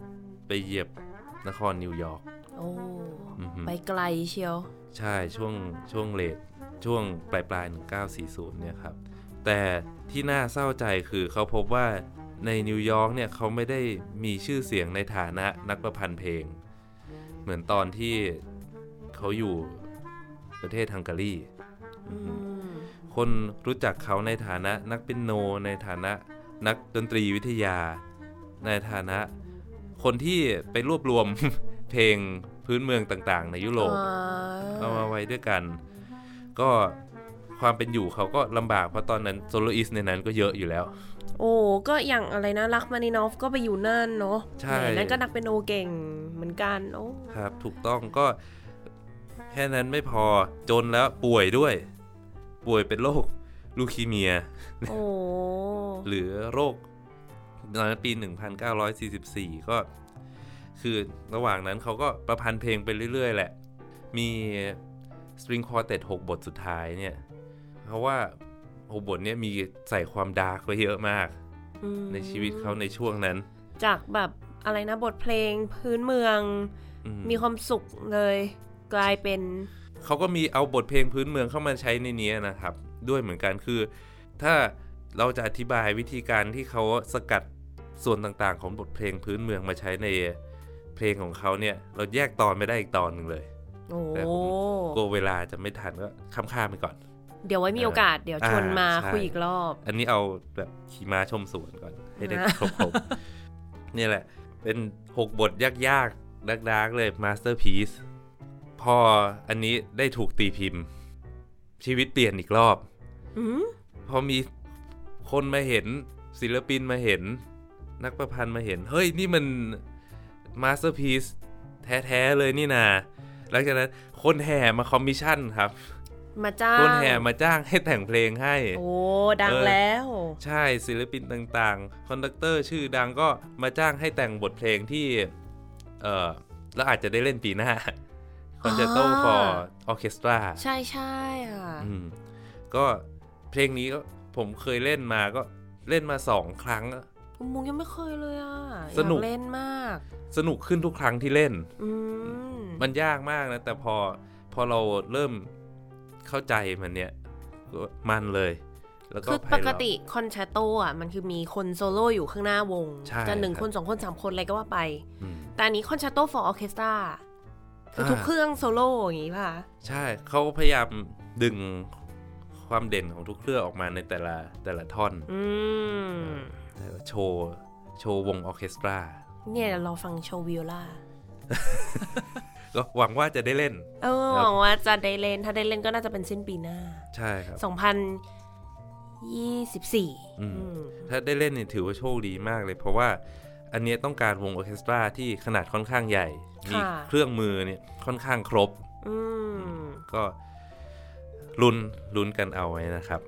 ไปเหยียบ นครนิวยอร์ก
โอ้
อือหือ
ไปไกลเชียว
ใช่ช่วงช่วงเลทช่วงปลายปลายๆ1940 เนี่ยครับพแต่ที่น่าเศร้าใจคือเขาพบว่าในนิวยอร์กเนี่ยเขาไม่ได้มีชื่อเสียงในฐานะนักประพันธ์เพลง เหมือนตอนที่เขาอยู่ประเทศฮังการี
อืม
คนรู้จักเขาในฐานะนักเปียโน ในฐานะนักดนตรีวิทยา ในฐานะ คนที่ไปรวบรวมเพลงพื้นเมืองต่างๆ ในยุโรป
อ่
เอามาไว้ด้วยกัน ก็ความเป็นอยู่เขาก็ลำบากเพราะตอนนั้นโซโลอิสในนั้นก็เยอะอยู่แล้ว
โอ้ก็อย่างอะไรนะรักมานินอฟก็ไปอยู่นั่นเนาะ
ใช่
แหมนั่นก็นักเป็นโนเก่งเหมือนกันโอ้
ครับถูกต้องก็แค่นั้นไม่พอจนแล้วป่วยด้วย ป่วยเป็นโรคลูคีเมีย
โอ้
หรือโรค ตอนนั้นปี 1944 ก็ คือระหว่างนั้นเขาก็ประพันธ์เพลงไปเรื่อย ๆ แหละ มี String Quartet 6บทสุดท้ายเนี่ย เพราะว่า 6 บทเนี่ยมีใส่ความดาร์กไว้เยอะมาก
อืม
ในชีวิตเขาในช่วงนั้น
จากแบบอะไรนะบทเพลงพื้นเมือง
อืม
มีความสุขเลยกลายเป็น
เขาก็มีเอาบทเพลงพื้นเมืองเข้ามาใช้ในนี้นะครับ ด้วยเหมือนกันคือ ถ้าเราจะอธิบายวิธีการที่เขาสกัด ส่วนต่างๆ ของบทเพลงพื้นเมืองมาใช้ในเพลงของเขาเนี่ย เราแยกตอนไม่ได้อีกตอนหนึ่งเลย
โอ้
แต่ผมกลัวเวลาจะไม่ทันก็ข้ามๆไปก่อน
เดี๋ยวไว้มีโอกาสเดี๋ยวชวนมา
อ่าใช่
คุยอีกรอบ
อันนี้เอาแบบขี่ม้าชมสวนก่อน ให้ได้
อ่า
ครบๆเนี่ยแหละ เป็น 6 บทยากๆ dark ๆเลย Masterpiece พออันนี้ได้ถูกตีพิมพ์ ชีวิตเปลี่ยนอีกรอบ
อืม
พอมีคนมาเห็นศิลปินมาเห็น นักประพันธ์มาเห็น เฮ้ย นี่มัน Masterpiece แท้ๆเลยนี่นา หลังจากนั้นคนแห่มาคอมมิชชั่นครับ
มาจ้าง
คนแห่มาจ้างให้แต่งเพลงให้
โอ้ ดัง
เออ
แล้ว
ใช่ศิลปินต่างๆ conductor ชื่อดังก็มาจ้างให้แต่งบทเพลงที่ เออแล้วอาจจะได้เล่นปีหน้า Concerto
อ่า
for Orchestra
ใช่ใช่อะ
อืมก็เพลงนี้ก็ผมเคยเล่นมาก็เล่นมาสองครั้ง
มุงยังไม่เคยเลยอะ
สนุก
อยากเล่นมาก
สนุกขึ้นทุกครั้งที่เล่น
อืม
มันยากมากนะ แต่พอพอเราเริ่มเข้าใจมันเนี่ยก็มันเลยแล้วก็
คือ
ไพเราะป
กติ concerto อะมันคือมีคนโซโล่อยู่ข้างหน้าวง
ใช่
จะหนึ่ง
ครับ
คนสองคนสามคนอะไรก็ว่าไป
อืม
แต่อันนี้ concerto for orchestra คือทุก
อ่า
เครื่องโซโล่อย่างงี้ป่ะ
ใช่เขาพยายามดึง ความเด่นของทุกเครื่องออกมาในแต่ละแต่ละท่อน
อืม
แต่ละโชว์โชว์วงออร์เคสตรา
เนี่ยเดี๋ยวเราฟังโชว์วิโอลา
ก็หวังว่าจะได้เล่น
เออ
ครับ
หวังว่าจะได้เล่น ถ้าได้เล่นก็น่าจะเป็นสิ้นปีหน้า
ใช่ครับ
2024
อืม
อืม
ถ้าได้เล่นเนี่ยถือว่าโชคดีมากเลย เพราะว่าอันเนี้ยต้องการวงออร์เคสตราที่ขนาดค่อนข้างใหญ่ มี
ค่ะ
เครื่องมือเนี่ยค่อนข้างครบ
อืม
ก็ ลุ้นลุ้นกันเอาไว้นะครับ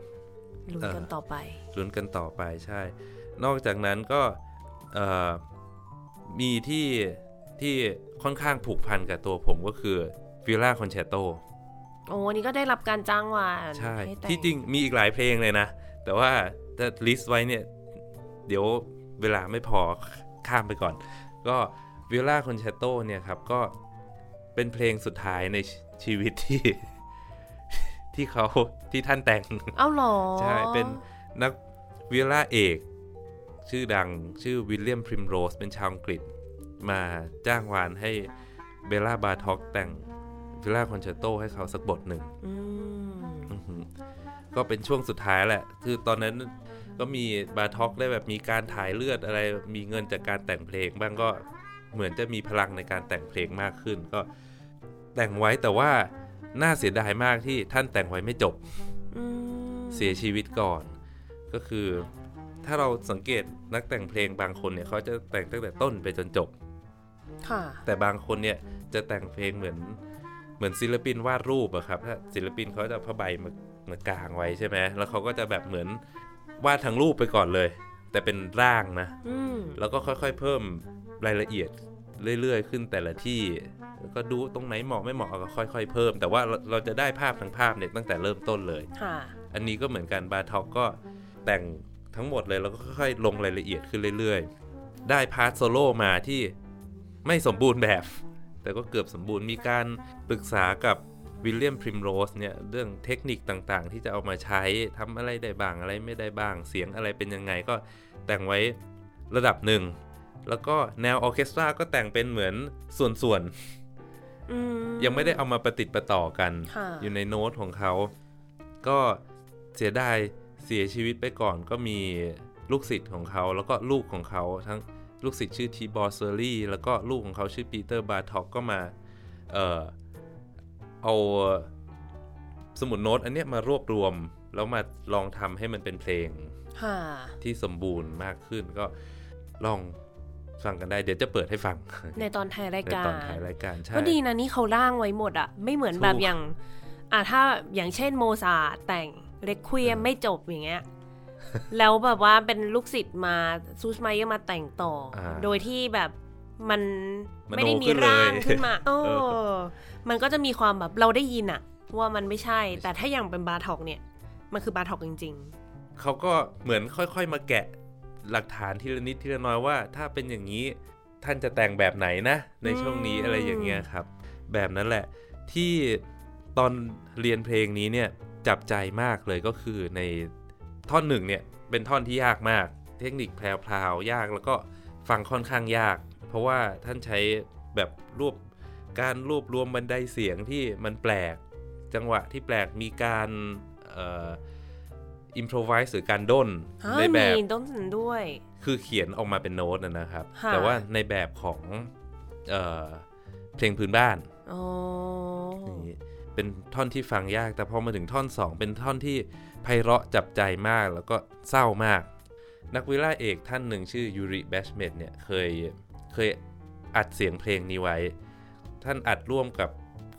ลุ้น
เออ
กันต่อไป
ลุ้นกันต่อไปใช่ นอกจากนั้นก็เอ่อมีที่ที่ค่อนข้างผูกพันกับตัวผมก็คือ viola concertoโอ้
อันนี้ก็ได้รับการจ้างวาน
ใช่
ฮะแต่
ที่จริงมีอีกหลายเพลงเลยนะ แต่ว่าจะ list ไว้เนี่ย เดี๋ยวเวลาไม่พอข้ามไปก่อน ก็ viola concerto เนี่ยครับ ก็เป็นเพลงสุดท้ายในชีวิตที่ ที่เขาที่ท่านแต่ง
เอ้าเหรอ
ใช่ เป็นนัก viola เอก ชื่อดังชื่อวิลเลียมพริมโรส เป็นชาวอังกฤษ มาจ้างวานให้เบลาบาท็อกแต่ง viola concerto ให้เขาสักบทหนึ่ง
อืม
อือหือก็เป็นช่วงสุดท้ายแหละ คือตอนนั้นก็มีบาท็อกได้แบบมีการถ่ายเลือดอะไร มีเงินจากการแต่งเพลง บ้างก็เหมือนจะมีพลังในการแต่งเพลงมากขึ้น ก็แต่งไว้แต่ว่า น่าเสียดายมากที่ท่านแต่งไว้ไม่จบ
อืม
เสียชีวิตก่อน ก็คือ ถ้าเราสังเกตนักแต่งเพลงบางคนเนี่ยเขาจะแต่งตั้งแต่ต้นไปจนจบ
ค่ะ
แต่บางคนเนี่ยจะแต่งเพลงเหมือนเหมือนศิลปินวาดรูปอะครับถ้าศิลปินเขาจะผ้าใบมามากางไว้ใช่ไหมแล้วเขาก็จะแบบเหมือนวาดทั้งรูปไปก่อนเลย แต่เป็นร่างนะ
อืม
แล้วก็ค่อยๆเพิ่มรายละเอียด เรื่อยๆ ขึ้นแต่ละที่แล้วก็ดูตรงไหนเหมาะไม่เหมาะก็ค่อย ๆ เพิ่ม แต่ว่าเราเราจะได้ภาพทั้งภาพเนี่ยตั้งแต่เริ่มต้นเลย
ค่ะ
อันนี้ก็เหมือนกันบาท็อกก็แต่งทั้งหมดเลยแล้วก็ค่อยๆลงรายละเอียดขึ้นเรื่อยๆ ได้ part solo มาที่ไม่สมบูรณ์แบบ แต่ก็เกือบสมบูรณ์มีการปรึกษากับวิลเลียมพริมโรสเนี่ยเรื่องเทคนิคต่างๆ ที่จะเอามาใช้ทำอะไรได้บ้างอะไรไม่ได้บ้างเสียงอะไรเป็นยังไงก็แต่งไว้ระดับหนึ่ง แล้วก็แนวออร์เคสตราก็แต่งเป็นเหมือนส่วน
อืม
ๆยังไม่ได้เอามาประติดประต่อกัน
ค่ะ
อยู่ในโน้ตของเขา ก็เสียดายเสียชีวิตไปก่อนก็มีลูกศิษย์ของเขาแล้วก็ลูกของเขาทั้งลูกศิษย์ชื่อทีบอร์เซอร์ลีแล้วก็ลูกของเขาชื่อปีเตอร์บาท็อกก็มา เอ่อเอาสมุดโน้ตอันเนี้ยมารวบรวม แล้วมาลองทำให้มันเป็นเพลง
ค่ะ
ที่สมบูรณ์มากขึ้นก็ลอง ฟังกันได้เดี๋ยวจะเปิดให้ฟัง
ในตอนถ่ายราย
ใน
การ
ตอนถ่ายรายการใช่
ก็ดีนะนี่เขาร่างไว้หมดอะไม่เหมือน
ถูก
แบบอย่างอะถ้าอย่างเช่นโมซาร์ทแต่ง Requiem
เออ
ไม่จบอย่างเงี้ยแล้วแบบว่าเป็นลูกศิษย์มาซูสไมเยอร์มาแต่งต่ออาโดยที่แบบมัน
มโน
ไม่ได้มี
ขึ้นเลย
ร่างขึ้นมาโอ้
เออ
มันก็จะมีความแบบเราได้ยินอะว่ามันไม่ใช่ แต่ถ้าอย่างเป็นบาทอกเนี่ย มันคือบาทอกจริง
เขาก็เหมือนค่อยๆมาแกะ หลักฐานทีละนิดทีละน้อยว่า ถ้าเป็นอย่างนี้ท่านจะแต่งแบบไหนนะ ในช่วงนี้
อืม
อะไรอย่างเงี้ยครับ แบบนั้นแหละที่ตอนเรียนเพลงนี้เนี่ยจับใจมากเลยก็คือในท่อนหนึ่งเนี่ยเป็นท่อนที่ยากมาก เทคนิคแพรวๆยากแล้วก็ฟังค่อนข้างยาก เพราะว่าท่านใช้แบบรวบการรวบรวมบันไดเสียงที่มันแปลก จังหวะที่แปลกมีการเอ่ออิมพรไวส์หรือการด้น
ๆฮะ
ในแบ
มี
บ
ต้นสันด้วย
คือเขียนออกมาเป็นโน้ตนะนะครับ
ค่ะ
แต่ว่าในแบบของเอ่อเพลงพื้นบ้าน
อ๋อ
นี่เป็นท่อนที่ฟังยาก แต่พอมาถึงท่อน 2 เป็นท่อนที่ไพเราะจับใจมากแล้วก็เศร้ามาก นัก viola เอกท่านหนึ่งชื่อยูริแบชเมดเนี่ยเคยเคยอัดเสียงเพลงนี้ไว้ ท่านอัดร่วมกับ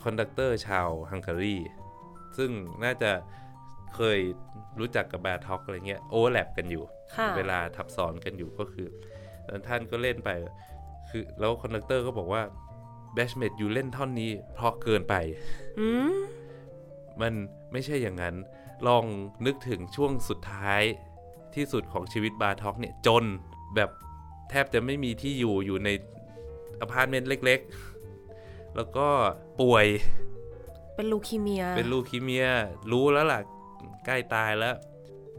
conductor ชาวฮังการีซึ่งน่าจะ เคยรู้จักกับบาท็อกอะไรเงี้ย overlap กันอยู่
ค่ะ
เวลาทับซ้อนกันอยู่ก็คือแล้วท่านก็เล่นไป คือแล้ว conductor ก็บอกว่าแบชเมด you เล่นท่อนนี้เพราะเกินไป
อืม
มันไม่ใช่อย่างนั้น ลองนึกถึงช่วงสุดท้ายที่สุดของชีวิตบาท็อกเนี่ยจนแบบแทบจะไม่มีที่อยู่อยู่ในอพาร์ตเมนต์เล็ก ๆ แล้วก็ป่วย
เป็นลูคีเมีย
เป็นลูคีเมีย รู้แล้วล่ะ ใกล้ตายแล้ว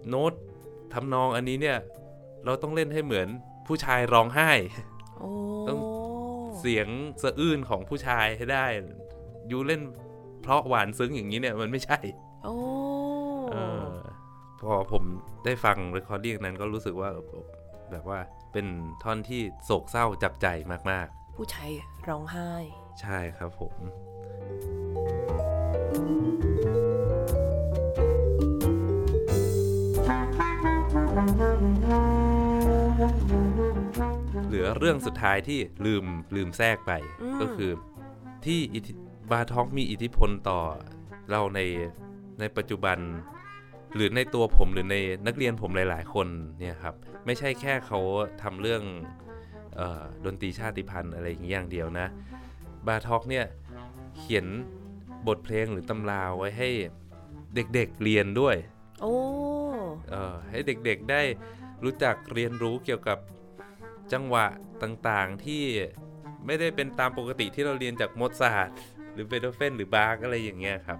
โน้ตทำนองอันนี้เนี่ย เราต้องเล่นให้เหมือนผู้ชายร้องไห้
โอ้
ต้องเสียงสะอื้นของผู้ชายให้ได้ you เล่นเพราะหวานซึ้งอย่างนี้เนี่ยมันไม่ใช่
โอ้
เออพอผมได้ฟัง recording นั้นก็รู้สึกว่าแบบว่าเป็นท่อนที่โศกเศร้าจับใจมาก
ผู้ชายร้องไห้
ๆใช่ครับผม เหลือเรื่องสุดท้ายที่ลืมลืมแทรกไป
อืม
ก็คือ ที่อิทธิบาท็อกมีอิทธิพลต่อเราในในปัจจุบัน หรือในตัวผมหรือในนักเรียนผมหลาย ๆ คนเนี่ยครับ ไม่ใช่แค่เขาทำเรื่องเออดนตรีชาติพันธุ์อะไรอย่างนี้อย่างเดียวนะ บาท็อกเนี่ยเขียนบทเพลงหรือตำราไว้ให้เด็กๆเรียนด้วย
โอ้
เออให้เด็กๆได้รู้จักเรียนรู้เกี่ยวกับจังหวะต่างๆที่ไม่ได้เป็นตามปกติที่เราเรียนจากโมซาร์ทหรือเบโธเฟนหรือบาร์กอะไรอย่างเงี้ยครับ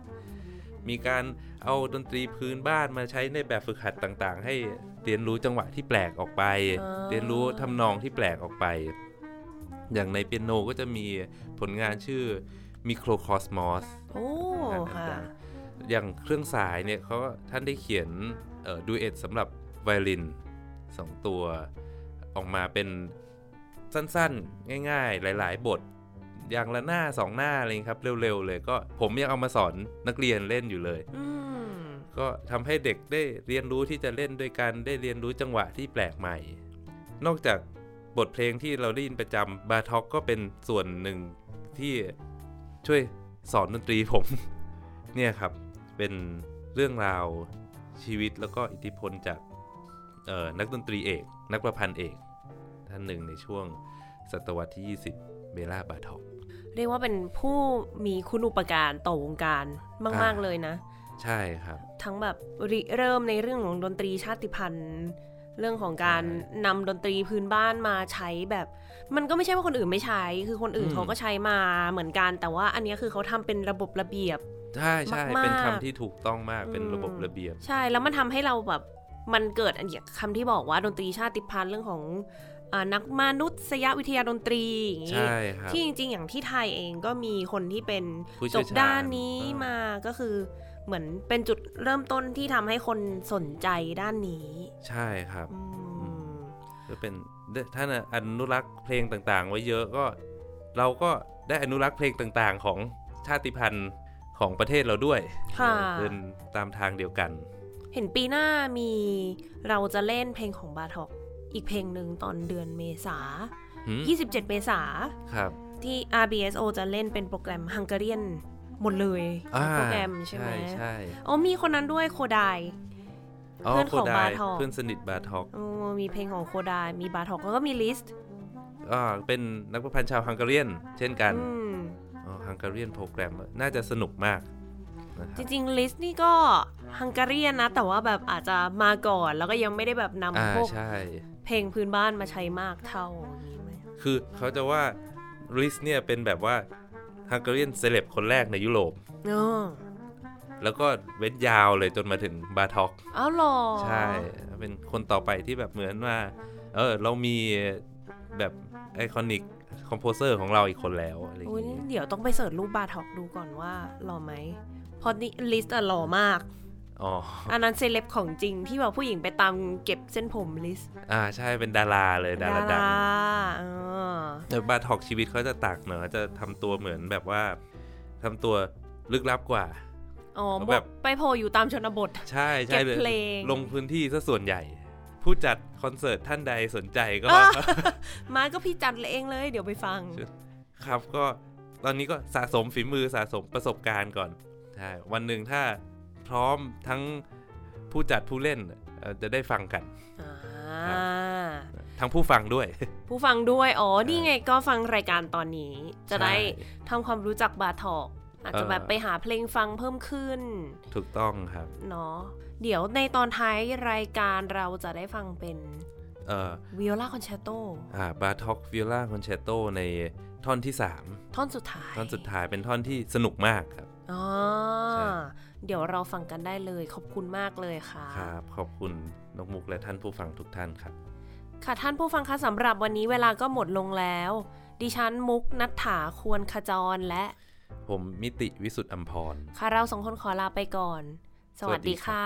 มีการเอาดนตรีพื้นบ้านมาใช้ในแบบฝึกหัดต่างๆ ให้เรียนรู้จังหวะที่แปลกออกไป
อ่า
เรียนรู้ทำนองที่แปลกออกไป อย่างในเปียโนก็จะมีผลงานชื่อ Microcosmos
โอ้ค่ะ
อย่างอย่างเครื่องสายเนี่ยเขาท่านได้เขียน ดูเอทสำหรับไวโอลินสองตัว ออกมาเป็นสั้นๆ ง่ายๆ หลายๆ บท อย่างละหน้าสองหน้าอะไรอย่างนี้ครับ เร็วๆ เลยก็ผมยังเอามาสอนนักเรียนเล่นอยู่เลย
อืม
ก็ทำให้เด็กได้เรียนรู้ที่จะเล่นด้วยกันได้เรียนรู้จังหวะที่แปลกใหม่ นอกจากบทเพลงที่เราได้ยินประจำบาท็อกก็เป็นส่วนหนึ่งที่ช่วยสอนดนตรีผม เนี่ยครับเป็นเรื่องราว ชีวิตแล้วก็อิทธิพลจากเอ่อนักดนตรีเอก นักประพันธ์เอก ท่านหนึ่งในช่วงศตวรรษที่ 20 เบล่าบาท็อก
เรียกว่าเป็นผู้มีคุณอุปการต่อวงการมาก
อ่า
ๆเลยนะ
ใช่ครับ
ทั้งแบบริเริ่มในเรื่องของดนตรีชาติพันธุ์เรื่องของการ
ใช่
นำดนตรีพื้นบ้านมาใช้แบบ มันก็ไม่ใช่ว่าคนอื่นไม่ใช้ คือคนอื่น
อืม
เขาก็ใช้มาเหมือนกัน แต่ว่าอันเนี้ยคือเขาทำเป็นระบบระเบียบ
ใช่ใช่
มากๆ
เป็นคำที่ถูกต้องมากเป็นระบบ
อืม
ระเบียบ
ใช่แล้วมันทำให้เราแบบมันเกิดอันอย่างคำที่บอกว่าดนตรีชาติพันธุ์เรื่องของอานักมนุษยวิทยาดนตรีอย่างงี้
ใช่ครับ
ที่จริง ๆ อย่างที่ไทยเองก็มีคนที่เป็น
ผู้
จ
เชี่ยว
บ
ชาญ
ด้านนี้
เออ
มาก็คือเหมือนเป็นจุดเริ่มต้นที่ทำให้คนสนใจด้านนี้
ใช่ครับ
อืม
ก็เป็นท่านอนุรักษ์เพลงต่าง ๆ ไว้เยอะก็ เราก็ได้อนุรักษ์เพลงต่าง ๆ ของชาติพันธุ์ ของประเทศเราด้วย
ค่ะ
เออเดินตามทางเดียวกัน
เห็นปีหน้ามีเราจะเล่นเพลงของบาทอกอีกเพลงหนึ่งตอนเดือนเมษา
หืม
27 เมษา
ครับ
ที่ RBSO จะเล่นเป็นโปรแกรมฮังการ i ยนหมดเลยทั้งโปรแกรมใช่ไหม
ใช่
อ๋อมีคนนั้นด้วยโคดายเพื่อนของ
โคด
บาทอก
เพื่อนสนิทบาทอก
อ๋อมีเพลงของโคดายมีบาทอกแล้วก็มีลิสต์
อ่าเป็นนักประพันธ์ชาว Hungarian เช่นกัน
อืม
อ๋อ Hungarian program น่าจะสนุกมากนะค
จ
รับ
ริงๆลิสต์นี่ก็ Hungarian นะ แต่ว่าแบบอาจจะมาก่อนแล้วก็ยังไม่ได้แบบ
อ่านำ
พวก
ใช่
เพลงพื้นบ้านมาใช้มากเท่าอย่างนี้ไหม
คือเขาจะว่าลิสต์เนี่ยเป็นแบบว่าHungarian celeb คนแรกในยุโรป
อ๋อ
แล้วก็เว้นยาวเลยจนมาถึงบาทอก
เอาหรอ
ใช่ เป็นคนต่อไปที่แบบเหมือนว่า เออ เรามีแบบ iconic composer ของเราอีกคนแล้วอะไรอย่าง
อุ๊ย
งี้
เดี๋ยวต้องไป search รูปบาทอกดูก่อนว่าหล่อไหมเพราะนี่ลิสต์อะหล่อมาก
อ๋อ
อันนั้นเซเลบของจริงที่แบบผู้หญิงไปตามเก็บเส้นผมลิสต์
อ่าใช่เป็นดาราเลยดาราดัง
เออ
แต่บาทอกชีวิตเขาจะต่างเนอะจะทำตัวเหมือนแบบว่าทำตัวลึกลับกว่า
อ๋อ
เขา
แบ
แบบบ
ไปโผล่อยู่ตามชนบท
ใช่ใช่
เก็บ
เลย
เพลง
ลงพื้นที่ซะส่วนใหญ่ ผู้จัดคอนเสิร์ตท่านใดสนใจก็
อะมาก็พี่จัดเองเลย เดี๋ยวไปฟัง
ครับก็ตอนนี้ก็สะสมฝีมือสะสมประสบการณ์ก่อนใช่วันหนึ่งถ้าพร้อมทั้งผู้จัดผู้เล่นเอ่อจะได้ฟังกัน
อ่า
ครับทั้งผู้ฟังด้วย
ผู้ฟังด้วย อ๋อ
ใช่
นี่ไงก็ฟังรายการตอนนี้ จะได้
ใช่
ทำความรู้จักบาทอกอาจจะ
เออ
แบบไปหาเพลงฟังเพิ่มขึ้น
ถูกต้องครับ
เนาะ เดี๋ยวในตอนท้ายรายการเราจะได้ฟังเป็น
เอ่อ
viola concertoอ่า
บาทอก viola concerto ในท่อนที่
ท่อนสุดท้าย
3ท่อนสุดท้ายเป็นท่อนที่สนุกมากครับ
อ๋อ
ใช่
เดี๋ยวเราฟังกันได้เลยขอบคุณมากเลยค่ะ
ครับ ขอบคุณนกมุกและท่านผู้ฟังทุกท่านครับ
ค่ะท่านผู้ฟังคะสำหรับวันนี้เวลาก็หมดลงแล้ว ดิฉันมุกนัฐถาควรขจรและ
ผมมิติวิสุทธิ์อัมพร
ค่ะเราสองคนขอลาไปก่อน สวัสดี
ค่ะ